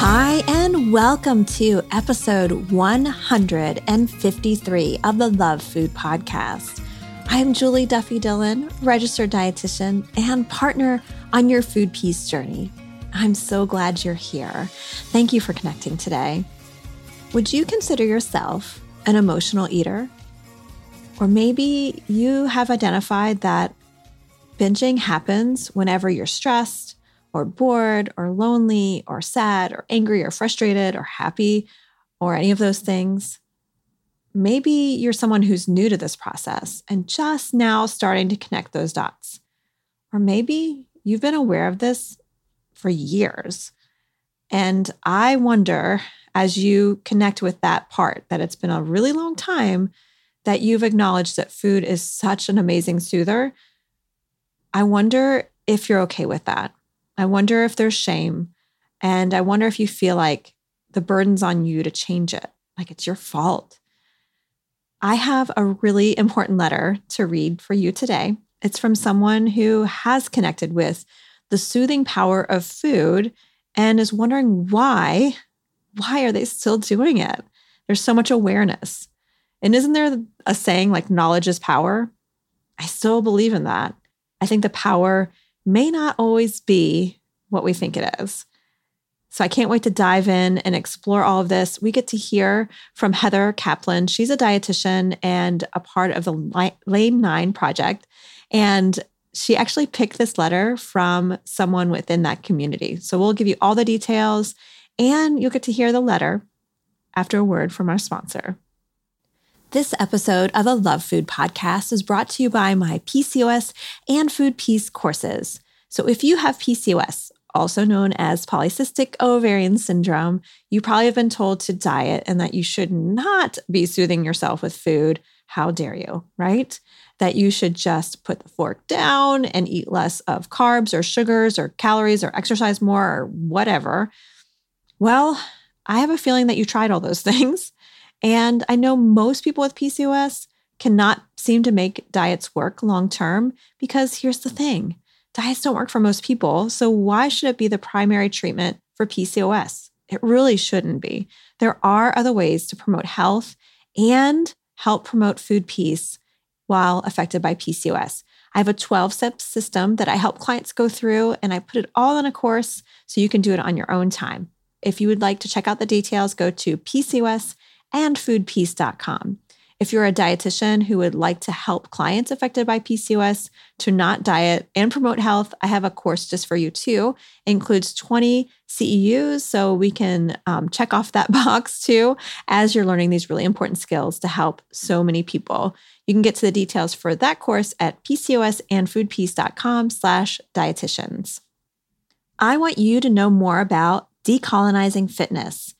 Hi, and welcome to episode 153 of the Love Food Podcast. I'm Julie Duffy Dillon, registered dietitian and partner on your food peace journey. I'm so glad you're here. Thank you for connecting today. Would you consider yourself an emotional eater? Or maybe you have identified that binging happens whenever you're stressed or bored or lonely or sad or angry or frustrated or happy or any of those things. Maybe you're someone who's new to this process and just now starting to connect those dots. Or maybe you've been aware of this for years. And I wonder, as you connect with that part, that it's been a really long time that you've acknowledged that food is such an amazing soother. I wonder if you're okay with that. I wonder if there's shame. And I wonder if you feel like the burden's on you to change it, like it's your fault. I have a really important letter to read for you today. It's from someone who has connected with the soothing power of food and is wondering why why are they still doing it? There's so much awareness. And isn't there a saying like knowledge is power? I still believe in that. I think the power may not always be what we think it is. So I can't wait to dive in and explore all of this. We get to hear from Heather Caplan. She's a dietitian and a part of the Lane 9 project. And she actually picked this letter from someone within that community. So we'll give you all the details and you'll get to hear the letter after a word from our sponsor. This episode of the Love Food Podcast is brought to you by my PCOS and Food Peace courses. So, if you have PCOS, also known as polycystic ovarian syndrome, you probably have been told to diet and that you should not be soothing yourself with food. How dare you, right? That you should just put the fork down and eat less of carbs or sugars or calories or exercise more or whatever. Well, I have a feeling that you tried all those things and I know most people with PCOS cannot seem to make diets work long term because here's the thing diets don't work for most people. So, why should it be the primary treatment for PCOS? It really shouldn't be. There are other ways to promote health and help promote food peace while affected by PCOS. I have a 12 step system that I help clients go through, and I put it all in a course so you can do it on your own time. If you would like to check out the details, go to PCOS and foodpeace.com. If you're a dietitian who would like to help clients affected by PCOS to not diet and promote health, I have a course just for you too. It includes 20 CEUs, so we can um, check off that box too as you're learning these really important skills to help so many people. You can get to the details for that course at pcosandfoodpeace.com slash dietitians. I want you to know more about decolonizing fitness.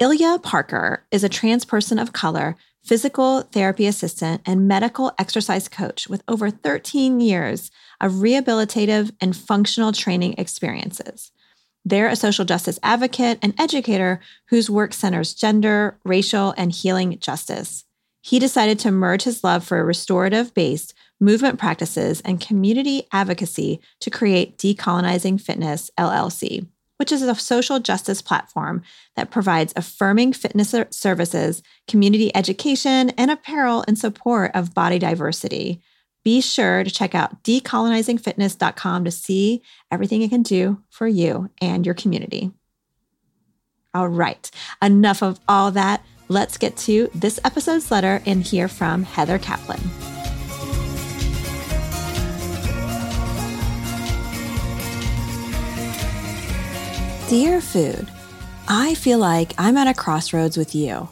Ilya Parker is a trans person of color, physical therapy assistant, and medical exercise coach with over 13 years of rehabilitative and functional training experiences. They're a social justice advocate and educator whose work centers gender, racial, and healing justice. He decided to merge his love for restorative based movement practices and community advocacy to create Decolonizing Fitness LLC which is a social justice platform that provides affirming fitness services, community education, and apparel in support of body diversity. Be sure to check out decolonizingfitness.com to see everything it can do for you and your community. All right, enough of all that. Let's get to this episode's letter and hear from Heather Caplan. Dear Food, I feel like I'm at a crossroads with you.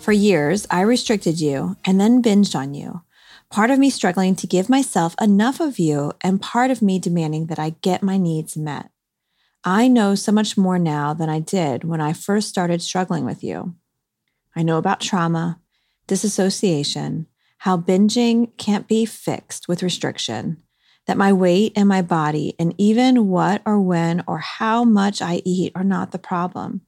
For years, I restricted you and then binged on you. Part of me struggling to give myself enough of you, and part of me demanding that I get my needs met. I know so much more now than I did when I first started struggling with you. I know about trauma, disassociation, how binging can't be fixed with restriction, that my weight and my body, and even what or when or how much I eat are not the problem.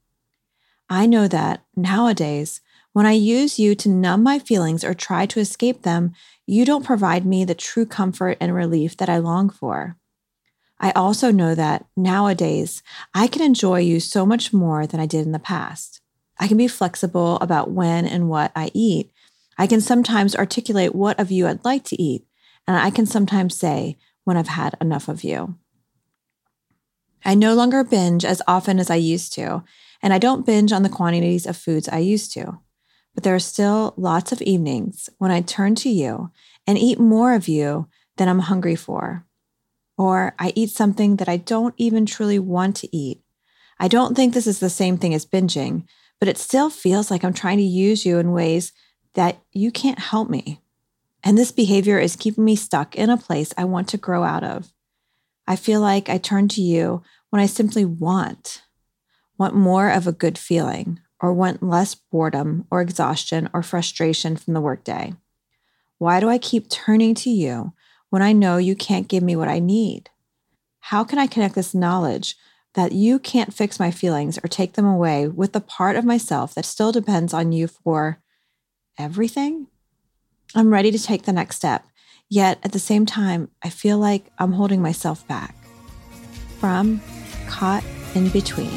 I know that nowadays, when I use you to numb my feelings or try to escape them, you don't provide me the true comfort and relief that I long for. I also know that nowadays I can enjoy you so much more than I did in the past. I can be flexible about when and what I eat. I can sometimes articulate what of you I'd like to eat, and I can sometimes say when I've had enough of you. I no longer binge as often as I used to, and I don't binge on the quantities of foods I used to. But there are still lots of evenings when I turn to you and eat more of you than I'm hungry for. Or I eat something that I don't even truly want to eat. I don't think this is the same thing as binging, but it still feels like I'm trying to use you in ways that you can't help me. And this behavior is keeping me stuck in a place I want to grow out of. I feel like I turn to you when I simply want, want more of a good feeling, or want less boredom or exhaustion or frustration from the workday? Why do I keep turning to you when I know you can't give me what I need? How can I connect this knowledge that you can't fix my feelings or take them away with the part of myself that still depends on you for everything? I'm ready to take the next step, yet at the same time, I feel like I'm holding myself back. From Caught in Between.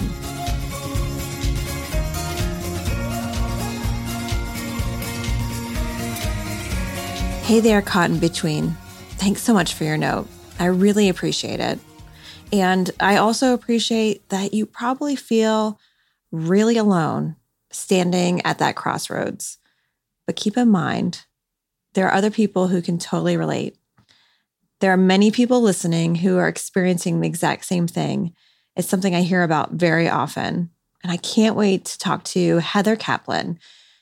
Hey there, Caught in Between. Thanks so much for your note. I really appreciate it. And I also appreciate that you probably feel really alone standing at that crossroads. But keep in mind, there are other people who can totally relate. There are many people listening who are experiencing the exact same thing. It's something I hear about very often. And I can't wait to talk to Heather Caplan.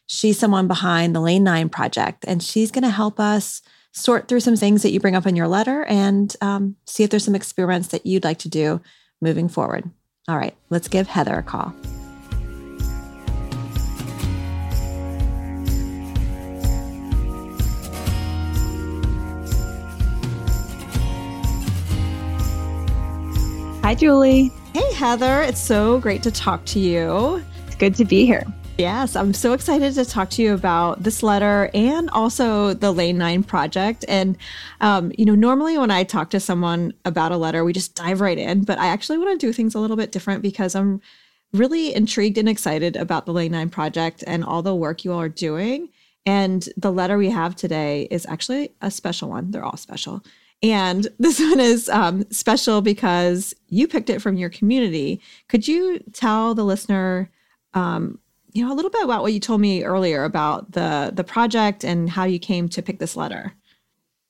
She's someone behind the Lane 9 project, and she's going to help us sort through some things that you bring up in your letter and um, see if there's some experiments that you'd like to do moving forward. All right, let's give Heather a call. Hi, Julie. Hey, Heather. It's so great to talk to you. It's good to be here. Yes, I'm so excited to talk to you about this letter and also the Lane 9 project. And, um, you know, normally when I talk to someone about a letter, we just dive right in, but I actually want to do things a little bit different because I'm really intrigued and excited about the Lane 9 project and all the work you all are doing. And the letter we have today is actually a special one. They're all special. And this one is um, special because you picked it from your community. Could you tell the listener um, you know, a little bit about what you told me earlier about the the project and how you came to pick this letter.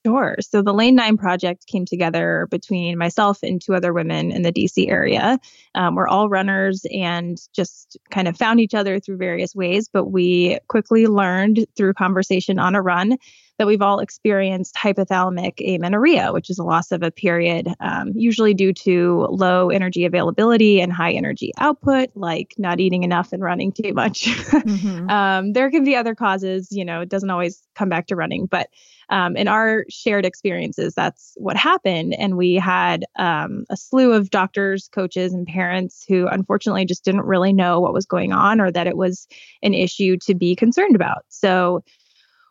Sure. So the Lane 9 project came together between myself and two other women in the DC area. Um, we're all runners and just kind of found each other through various ways, but we quickly learned through conversation on a run that we've all experienced hypothalamic amenorrhea, which is a loss of a period, um, usually due to low energy availability and high energy output, like not eating enough and running too much. Mm-hmm. um, there can be other causes, you know, it doesn't always come back to running, but um, in our shared experiences, that's what happened. And we had um, a slew of doctors, coaches, and parents who unfortunately just didn't really know what was going on or that it was an issue to be concerned about. So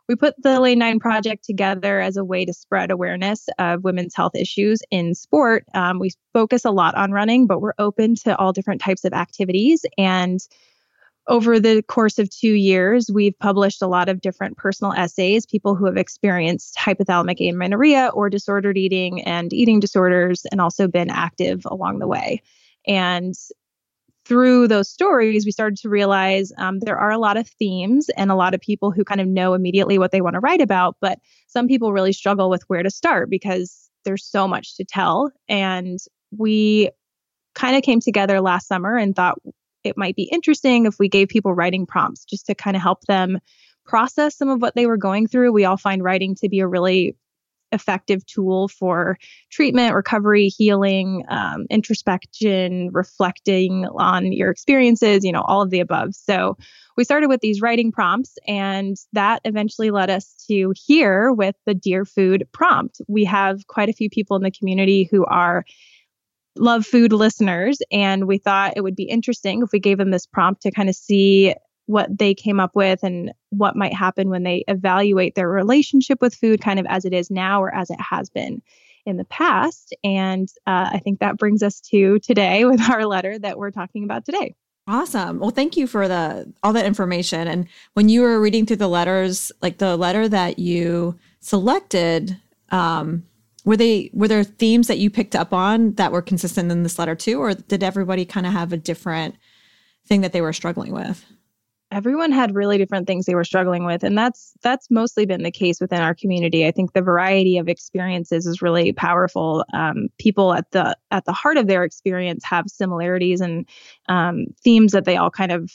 we put the Lane 9 project together as a way to spread awareness of women's health issues in sport. Um, we focus a lot on running, but we're open to all different types of activities. And over the course of two years, we've published a lot of different personal essays, people who have experienced hypothalamic amenorrhea or disordered eating and eating disorders, and also been active along the way. And through those stories, we started to realize um, there are a lot of themes and a lot of people who kind of know immediately what they want to write about, but some people really struggle with where to start because there's so much to tell. And we kind of came together last summer and thought it might be interesting if we gave people writing prompts just to kind of help them process some of what they were going through. We all find writing to be a really effective tool for treatment, recovery, healing, um, introspection, reflecting on your experiences, you know, all of the above. So we started with these writing prompts, and that eventually led us to here with the Dear Food prompt. We have quite a few people in the community who are love food listeners and we thought it would be interesting if we gave them this prompt to kind of see what they came up with and what might happen when they evaluate their relationship with food kind of as it is now or as it has been in the past. And uh, i think that brings us to today with our letter that we're talking about today. Awesome. Well thank you for the all that information. And when you were reading through the letters like the letter that you selected um, were they were there themes that you picked up on that were consistent in this letter too or did everybody kind of have a different thing that they were struggling with? Everyone had really different things they were struggling with and that's that's mostly been the case within our community. I think the variety of experiences is really powerful. Um, people at the at the heart of their experience have similarities and um, themes that they all kind of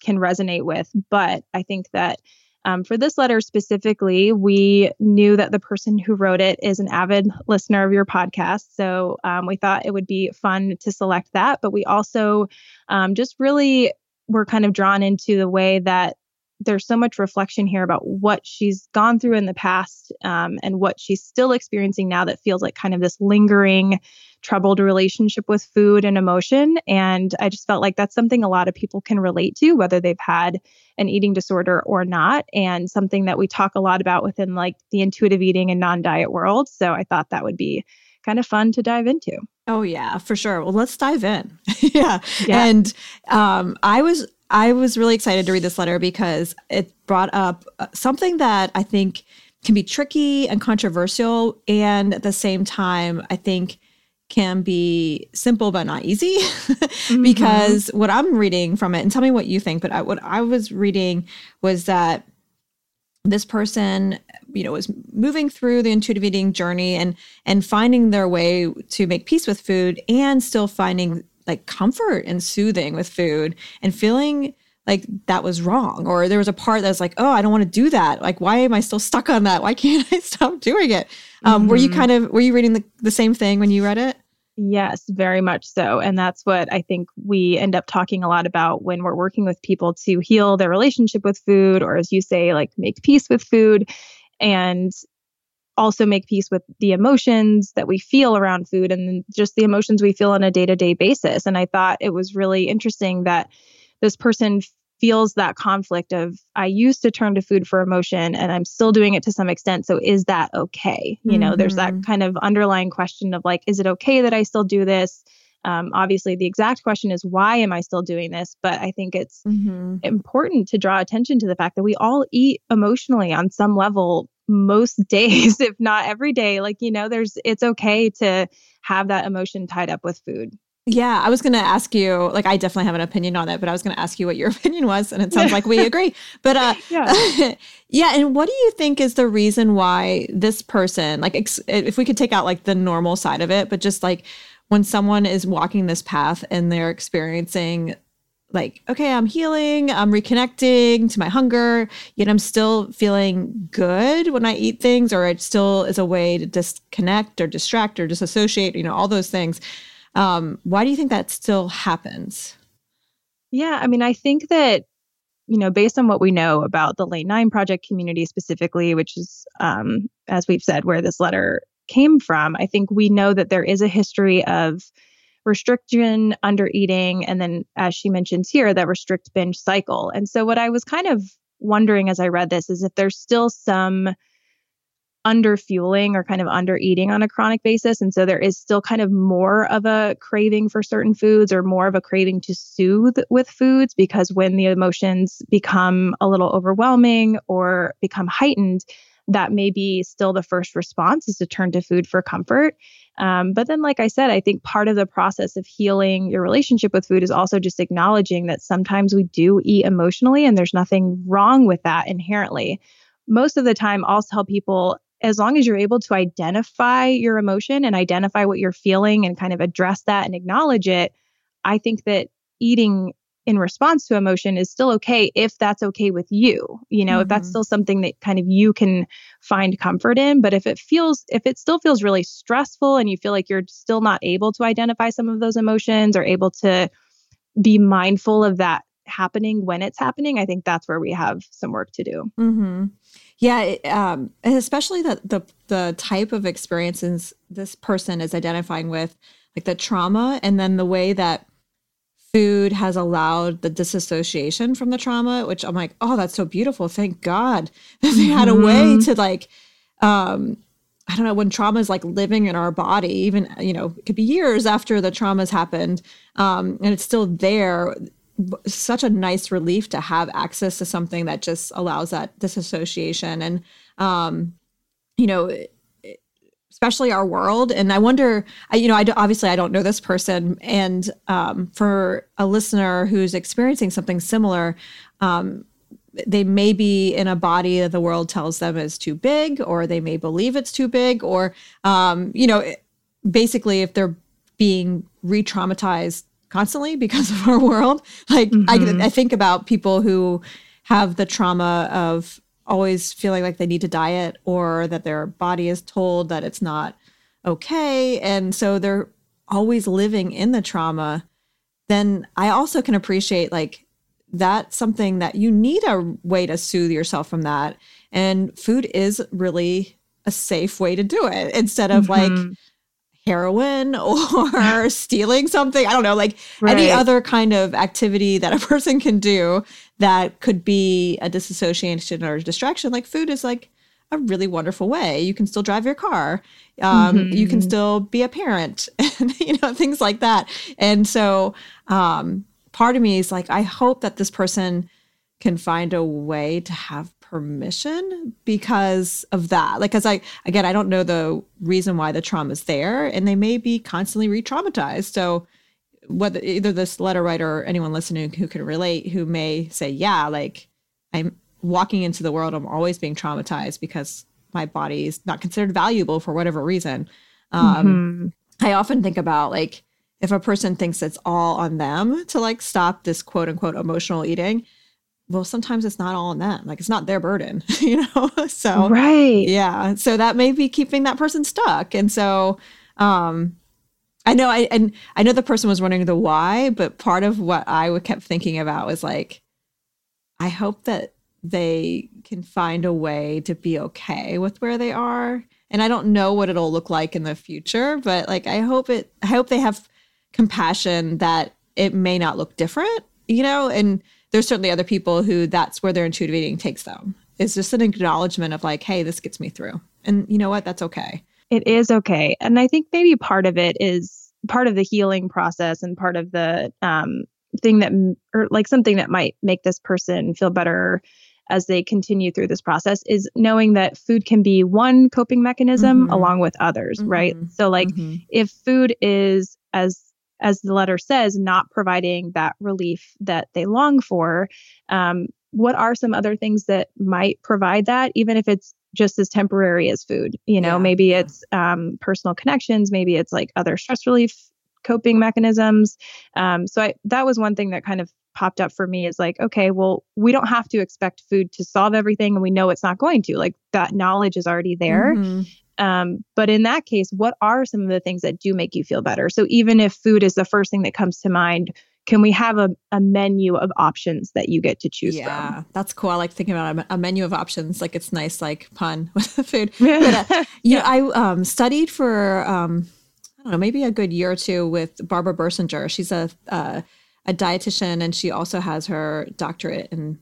can resonate with but i think that um, for this letter specifically, we knew that the person who wrote it is an avid listener of your podcast. So um, we thought it would be fun to select that. But we also um, just really we're kind of drawn into the way that there's so much reflection here about what she's gone through in the past um, and what she's still experiencing now that feels like kind of this lingering troubled relationship with food and emotion and i just felt like that's something a lot of people can relate to whether they've had an eating disorder or not and something that we talk a lot about within like the intuitive eating and non-diet world so i thought that would be kind of fun to dive into. Oh yeah, for sure. Well, let's dive in. yeah. yeah. And um, I was I was really excited to read this letter because it brought up uh, something that I think can be tricky and controversial and at the same time I think can be simple but not easy mm-hmm. because what I'm reading from it and tell me what you think but I, what I was reading was that this person you know was moving through the intuitive eating journey and and finding their way to make peace with food and still finding like comfort and soothing with food and feeling like that was wrong or there was a part that's like oh i don't want to do that like why am i still stuck on that why can't i stop doing it um, mm-hmm. were you mm-hmm. kind of were you reading the, the same thing when you read it Yes, very much so. And that's what I think we end up talking a lot about when we're working with people to heal their relationship with food, or as you say, like make peace with food and also make peace with the emotions that we feel around food and just the emotions we feel on a day to day basis. And I thought it was really interesting that this person feels that conflict of I used to turn to food for emotion and I'm still doing it to some extent. So is that okay? You mm-hmm. know, there's that mm-hmm. kind of underlying question of like, is it okay that I still do this? Um, obviously, the exact question is why am I still doing this? But I think it's mm-hmm. important to draw attention to the fact that we all eat emotionally on some level most days, if not every day. Like, you know, there's it's okay to have that emotion tied up with food. Yeah, I was going to ask you, like, I definitely have an opinion on it, but I was going to ask you what your opinion was. And it sounds like we agree. But uh, yeah. yeah. And what do you think is the reason why this person, like, ex- if we could take out like the normal side of it, but just like when someone is walking this path and they're experiencing, like, okay, I'm healing, I'm reconnecting to my hunger, yet I'm still feeling good when I eat things, or it still is a way to disconnect or distract or disassociate, you know, all those things um, why do you think that still happens? Yeah, I mean, I think that you know, based on what we know about the Lane Nine Project community specifically, which is, um, as we've said, where this letter came from, I think we know that there is a history of restriction, under eating, and then, as she mentions here, that restrict binge cycle. And so, what I was kind of wondering as I read this is if there's still some under fueling or kind of under eating on a chronic basis. And so there is still kind of more of a craving for certain foods or more of a craving to soothe with foods because when the emotions become a little overwhelming or become heightened, that may be still the first response is to turn to food for comfort. Um, but then, like I said, I think part of the process of healing your relationship with food is also just acknowledging that sometimes we do eat emotionally and there's nothing wrong with that inherently. Most of the time, I'll tell people as long as you're able to identify your emotion and identify what you're feeling and kind of address that and acknowledge it, I think that eating in response to emotion is still okay if that's okay with you. You know, mm-hmm. if that's mm-hmm. still something that kind of you can find comfort in. But if it feels, if it still feels really stressful and you feel like you're still not able to identify some of those emotions or able to be mindful of that happening when it's happening, I think that's where we have some work to do. Mm-hmm. Yeah, it, um, and especially the, the the type of experiences this person is identifying with, like the trauma, and then the way that food has allowed the disassociation from the trauma, which I'm like, oh, that's so beautiful. Thank God that they had a way mm-hmm. to like, um, I don't know, when trauma is like living in our body, even, you know, it could be years after the trauma's happened, um, and it's still there such a nice relief to have access to something that just allows that disassociation and um you know especially our world and i wonder I, you know I do, obviously i don't know this person and um, for a listener who's experiencing something similar um, they may be in a body that the world tells them is too big or they may believe it's too big or um, you know basically if they're being re-traumatized constantly because of our world. Like mm-hmm. I, I think about people who have the trauma of always feeling like they need to diet or that their body is told that it's not okay. And so they're always living in the trauma. Then I also can appreciate like that's something that you need a way to soothe yourself from that. And food is really a safe way to do it instead of mm-hmm. like heroin or stealing something. I don't know, like right. any other kind of activity that a person can do that could be a disassociation or a distraction. Like food is like a really wonderful way. You can still drive your car. Um, mm-hmm. You can still be a parent, and you know things like that. And so, um, part of me is like, I hope that this person can find a way to have permission because of that. Like, because I, again, I don't know the reason why the trauma is there, and they may be constantly re traumatized. So, whether either this letter writer or anyone listening who can relate, who may say, yeah, like I'm walking into the world, I'm always being traumatized because my body is not considered valuable for whatever reason. Um, mm-hmm. I often think about like, if a person thinks it's all on them to like stop this quote unquote emotional eating, well sometimes it's not all on them. Like it's not their burden you know? So right. yeah. So that may be keeping that person stuck. And so um i know i and i know the person was wondering the why but part of what i kept thinking about was like i hope that they can find a way to be okay with where they are and i don't know what it'll look like in the future but like i hope it i hope they have compassion that it may not look different you know and there's certainly other people who that's where their intuitive eating takes them. It's just an acknowledgement of like, hey, this gets me through. And you know what? That's okay. It is okay. And I think maybe part of it is part of the healing process and part of the um, thing that, or like something that might make this person feel better as they continue through this process is knowing that food can be one coping mechanism mm-hmm. along with others, mm-hmm. right? So, like, mm-hmm. if food is as as the letter says, not providing that relief that they long for. Um, what are some other things that might provide that, even if it's just as temporary as food? You know, yeah, maybe it's um, personal connections, maybe it's like other stress relief coping mechanisms. Um, so I, that was one thing that kind of popped up for me is like, okay, well, we don't have to expect food to solve everything, and we know it's not going to. Like that knowledge is already there. Mm-hmm. Um, but in that case, what are some of the things that do make you feel better? So even if food is the first thing that comes to mind, can we have a, a menu of options that you get to choose from? yeah, from? that's cool. I like thinking about a, a, menu of options. Like it's nice, like pun with the food. But, uh, you know, I um, studied for um, I don't know, maybe a good year or two with Barbara Birsinger. She's a uh, a dietitian, and she also has her doctorate in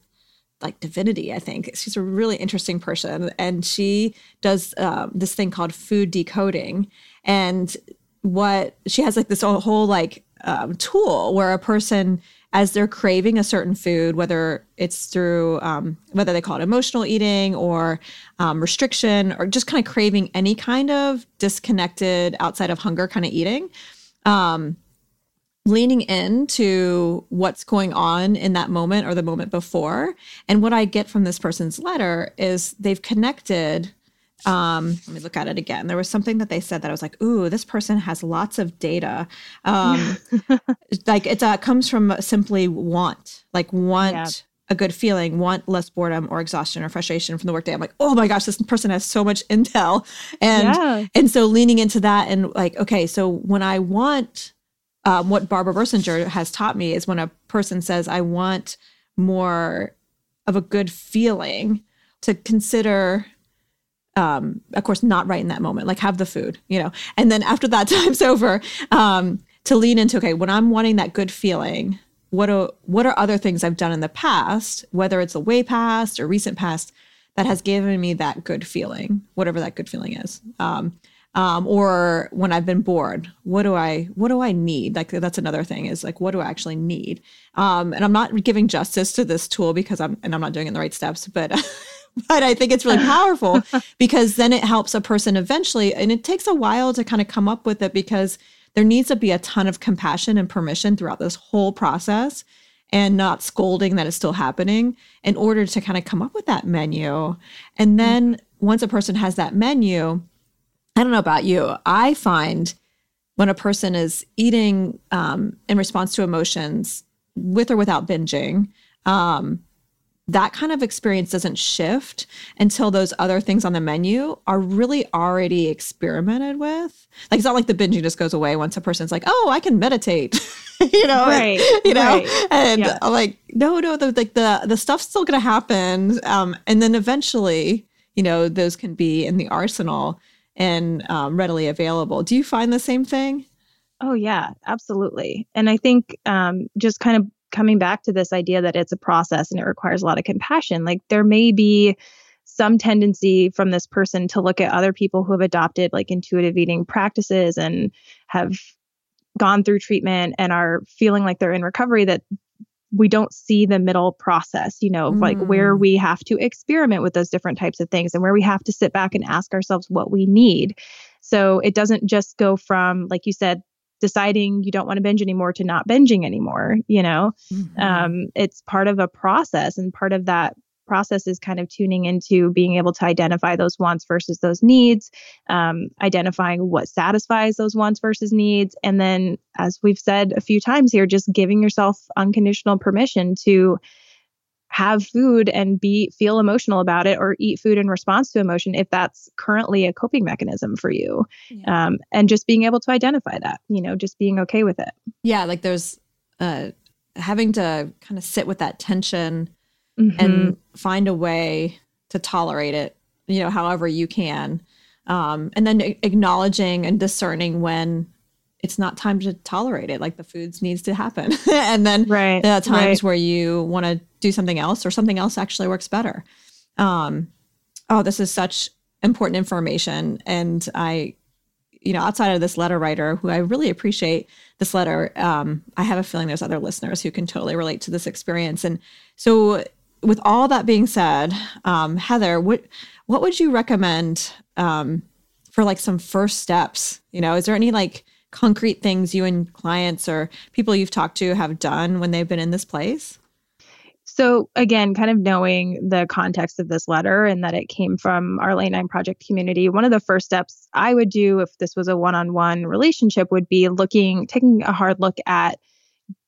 like divinity, I think. She's a really interesting person. And she does uh, this thing called food decoding. And what she has like this whole like um, tool where a person as they're craving a certain food, whether it's through um, whether they call it emotional eating or um, restriction or just kind of craving any kind of disconnected outside of hunger kind of eating, um, leaning into what's going on in that moment or the moment before. And what I get from this person's letter is they've connected um, let me look at it again. There was something that they said that I was like, "Ooh, this person has lots of data." Um, like it uh, comes from simply want, like want yeah. a good feeling, want less boredom or exhaustion or frustration from the workday. I'm like, "Oh my gosh, this person has so much intel," and yeah. and so leaning into that and like, okay, so when I want, um, what Barbara Birsinger has taught me is when a person says, "I want more of a good feeling," to consider um, of course, not right in that moment, like have the food, you know. And then after that time's over, um, to lean into, okay, when I'm wanting that good feeling, what are what are other things I've done in the past, whether it's a way past or recent past, that has given me that good feeling, whatever that good feeling is. Um, um, or when I've been bored, what do I what do I need? Like that's another thing is like what do I actually need? Um, and I'm not giving justice to this tool because I'm and I'm not doing it in the right steps, but but I think it's really powerful because then it helps a person eventually. And it takes a while to kind of come up with it because there needs to be a ton of compassion and permission throughout this whole process and not scolding that is still happening in order to kind of come up with that menu. And then once a person has that menu, I don't know about you, I find when a person is eating um, in response to emotions with or without binging, um, that kind of experience doesn't shift until those other things on the menu are really already experimented with. Like it's not like the binging just goes away once a person's like, "Oh, I can meditate," you know, right? you know, right. and yeah. like, no, no, the, like the the stuff's still gonna happen, um, and then eventually, you know, those can be in the arsenal and um, readily available. Do you find the same thing? Oh yeah, absolutely. And I think um, just kind of coming back to this idea that it's a process and it requires a lot of compassion. Like there may be some tendency from this person to look at other people who have adopted like intuitive eating practices and have gone through treatment and are feeling like they're in recovery that we don't see the middle process, you know, mm. like where mm. we have to experiment with those different types of things and where we have to sit back and ask ourselves what we need. So it doesn't just go from, like you said, deciding you don't want to binge anymore to not binging anymore you know mm-hmm. um, it's part of a process and part of that process is kind of tuning into being able to identify those wants versus those needs um, identifying what satisfies those wants versus needs and then as we've said a few times here just giving yourself unconditional permission to have food and be feel emotional about it or eat food in response to emotion if that's currently a coping mechanism for you yeah. um, and just being able to identify that you know just being okay with it yeah like there's uh having to kind of sit with that tension mm-hmm. and find a way to tolerate it you know however you can um, and then acknowledging and discerning when it's not time to tolerate it. Like the foods needs to happen. and then right, there are times right. where you want to do something else or something else actually works better. Um, oh, this is such important information. And I, you know, outside of this letter writer, who I really appreciate this letter, um, I have a feeling there's other listeners who can totally relate to this experience. And so, with all that being said, um, Heather, what what would you recommend um, for like some first steps? You know, is there any like concrete things you and clients or people you've talked to have done when they've been in this place? So, again, kind of knowing the context of this letter and that it came from our Lane 9 Project community, one of the first steps I would do if this was a one on one relationship would be looking, taking a hard look at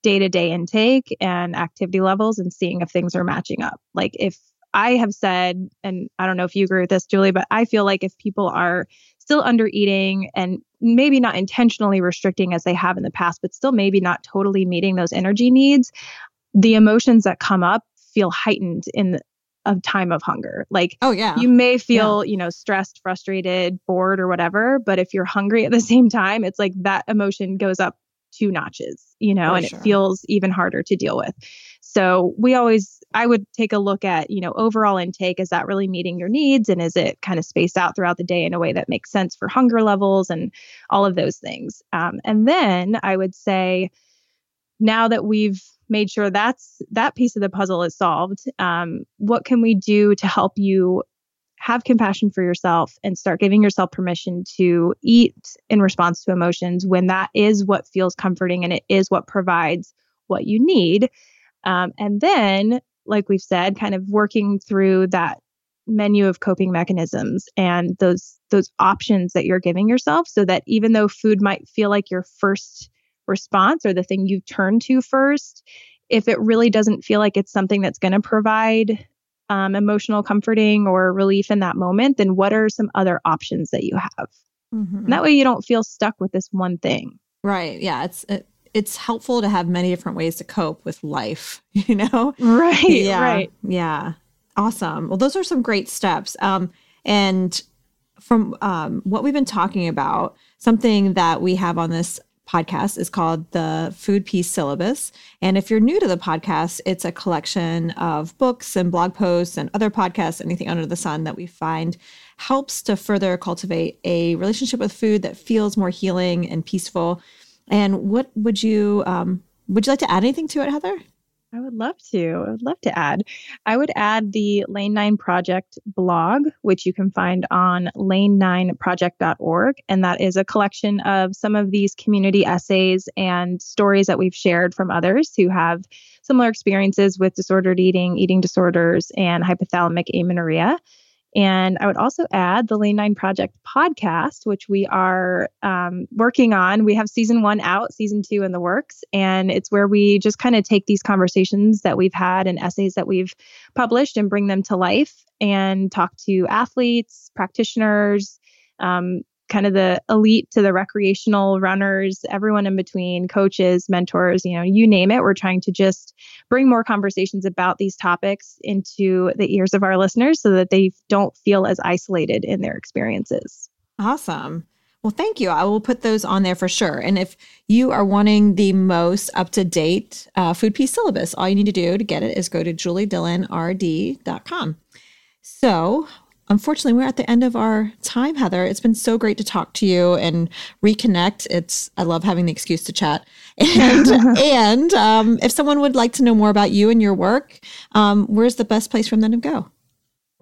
day to day intake and activity levels and seeing if things are matching up. Like, if I have said, and I don't know if you agree with this, Julie, but I feel like if people are still under eating and maybe not intentionally restricting as they have in the past, but still maybe not totally meeting those energy needs, the emotions that come up feel heightened in a time of hunger. Like, oh, yeah. You may feel, yeah. you know, stressed, frustrated, bored, or whatever. But if you're hungry at the same time, it's like that emotion goes up two notches, you know, For and sure. it feels even harder to deal with. So we always, I would take a look at, you know, overall intake. Is that really meeting your needs? And is it kind of spaced out throughout the day in a way that makes sense for hunger levels and all of those things? Um, and then I would say, now that we've made sure that's that piece of the puzzle is solved, um, what can we do to help you have compassion for yourself and start giving yourself permission to eat in response to emotions when that is what feels comforting and it is what provides what you need. Um, and then, like we've said, kind of working through that menu of coping mechanisms and those those options that you're giving yourself so that even though food might feel like your first response or the thing you turn to first if it really doesn't feel like it's something that's going to provide um, emotional comforting or relief in that moment, then what are some other options that you have? Mm-hmm. that way you don't feel stuck with this one thing. Right. Yeah. It's, it, it's helpful to have many different ways to cope with life, you know? Right. Yeah. Right. Yeah. Awesome. Well, those are some great steps. Um, and from um, what we've been talking about, something that we have on this podcast is called the Food Peace Syllabus. And if you're new to the podcast, it's a collection of books and blog posts and other podcasts, anything under the sun that we find helps to further cultivate a relationship with food that feels more healing and peaceful. And what would you um, would you like to add anything to it, Heather? I would love to. I would love to add. I would add the Lane 9 Project blog, which you can find on lane9project.org. And that is a collection of some of these community essays and stories that we've shared from others who have similar experiences with disordered eating, eating disorders, and hypothalamic amenorrhea. And I would also add the Lane 9 Project podcast, which we are um, working on. We have season one out, season two in the works. And it's where we just kind of take these conversations that we've had and essays that we've published and bring them to life and talk to athletes, practitioners, um, kind of the elite to the recreational runners, everyone in between, coaches, mentors, you know, you name it. We're trying to just bring more conversations about these topics into the ears of our listeners so that they don't feel as isolated in their experiences. Awesome. Well, thank you. I will put those on there for sure. And if you are wanting the most up to date uh, food peace syllabus, all you need to do to get it is go to juliedillonrd.com. So, unfortunately, we're at the end of our time, Heather. It's been so great to talk to you and reconnect. It's I love having the excuse to chat. And and um, if someone would like to know more about you and your work, um, where's the best place for them to go?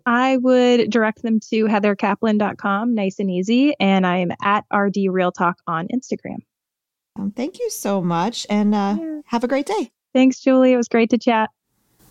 I would direct them to heathercaplan.com, nice and easy. And I'm at RD Real Talk on Instagram. Um, thank you so much and uh, yeah. have a great day. Thanks, Julie. It was great to chat.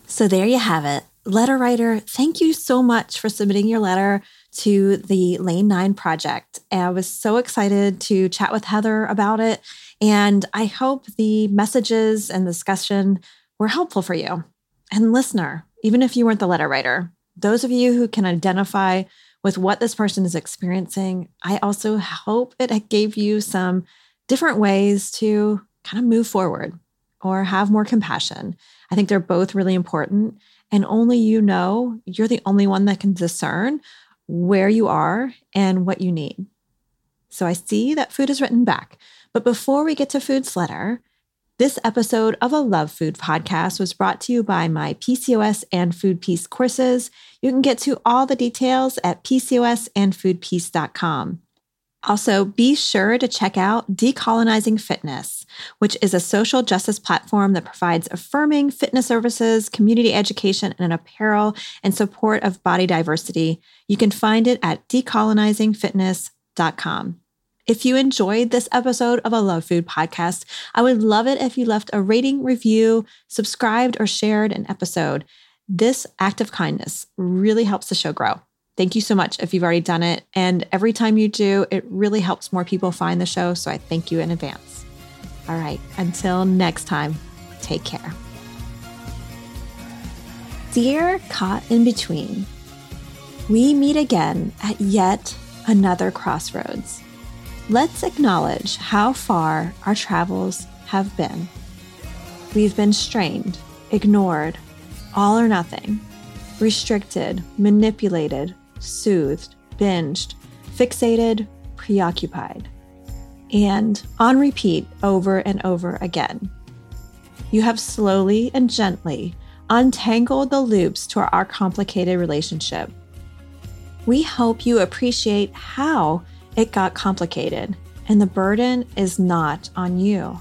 So there you have it letter writer, thank you so much for submitting your letter to the Lane 9 project. And I was so excited to chat with Heather about it. And I hope the messages and discussion were helpful for you. And listener, even if you weren't the letter writer, those of you who can identify with what this person is experiencing, I also hope it gave you some different ways to kind of move forward or have more compassion. I think they're both really important and only you know, you're the only one that can discern where you are and what you need. So I see that food is written back. But before we get to Food's letter, this episode of a Love Food podcast was brought to you by my PCOS and Food Peace courses. You can get to all the details at PCOSandFoodPeace.com. Also, be sure to check out Decolonizing Fitness, which is a social justice platform that provides affirming fitness services, community education, and apparel and support of body diversity. You can find it at decolonizingfitness.com. If you enjoyed this episode of a Love Food podcast, I would love it if you left a rating, review, subscribed, or shared an episode. This act of kindness really helps the show grow. Thank you so much if you've already done it. And every time you do, it really helps more people find the show. So I thank you in advance. All right, until next time, take care. Dear Caught in Between, we meet again at yet another crossroads. Let's acknowledge how far our travels have been. We've been strained, ignored, all or nothing, restricted, manipulated, soothed, binged, fixated, preoccupied, and on repeat over and over again. you have slowly and gently untangled the loops to our complicated relationship. We hope you appreciate how it got complicated, and the burden is not on you.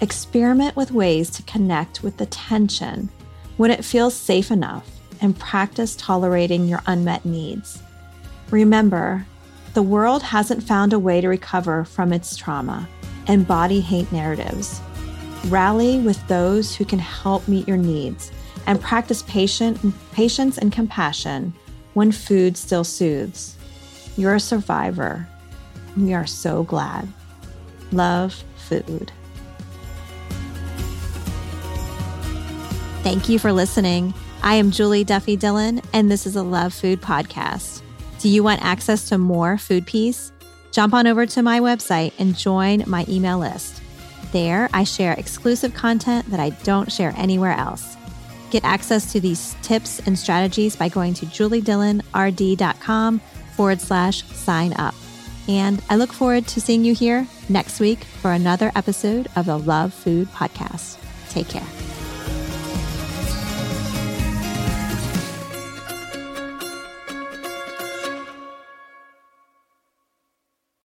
Experiment with ways to connect with the tension when it feels safe enough and practice tolerating your unmet needs. Remember, the world hasn't found a way to recover from its trauma and body hate narratives. Rally with those who can help meet your needs and practice patient, patience and compassion when food still soothes. You're a survivor. We are so glad. Love food. Thank you for listening. I am Julie Duffy Dillon, and this is a Love Food podcast. Do you want access to more food peace? Jump on over to my website and join my email list. There, I share exclusive content that I don't share anywhere else. Get access to these tips and strategies by going to juliedillonrd.com forward slash sign up. And I look forward to seeing you here next week for another episode of the Love Food Podcast. Take care.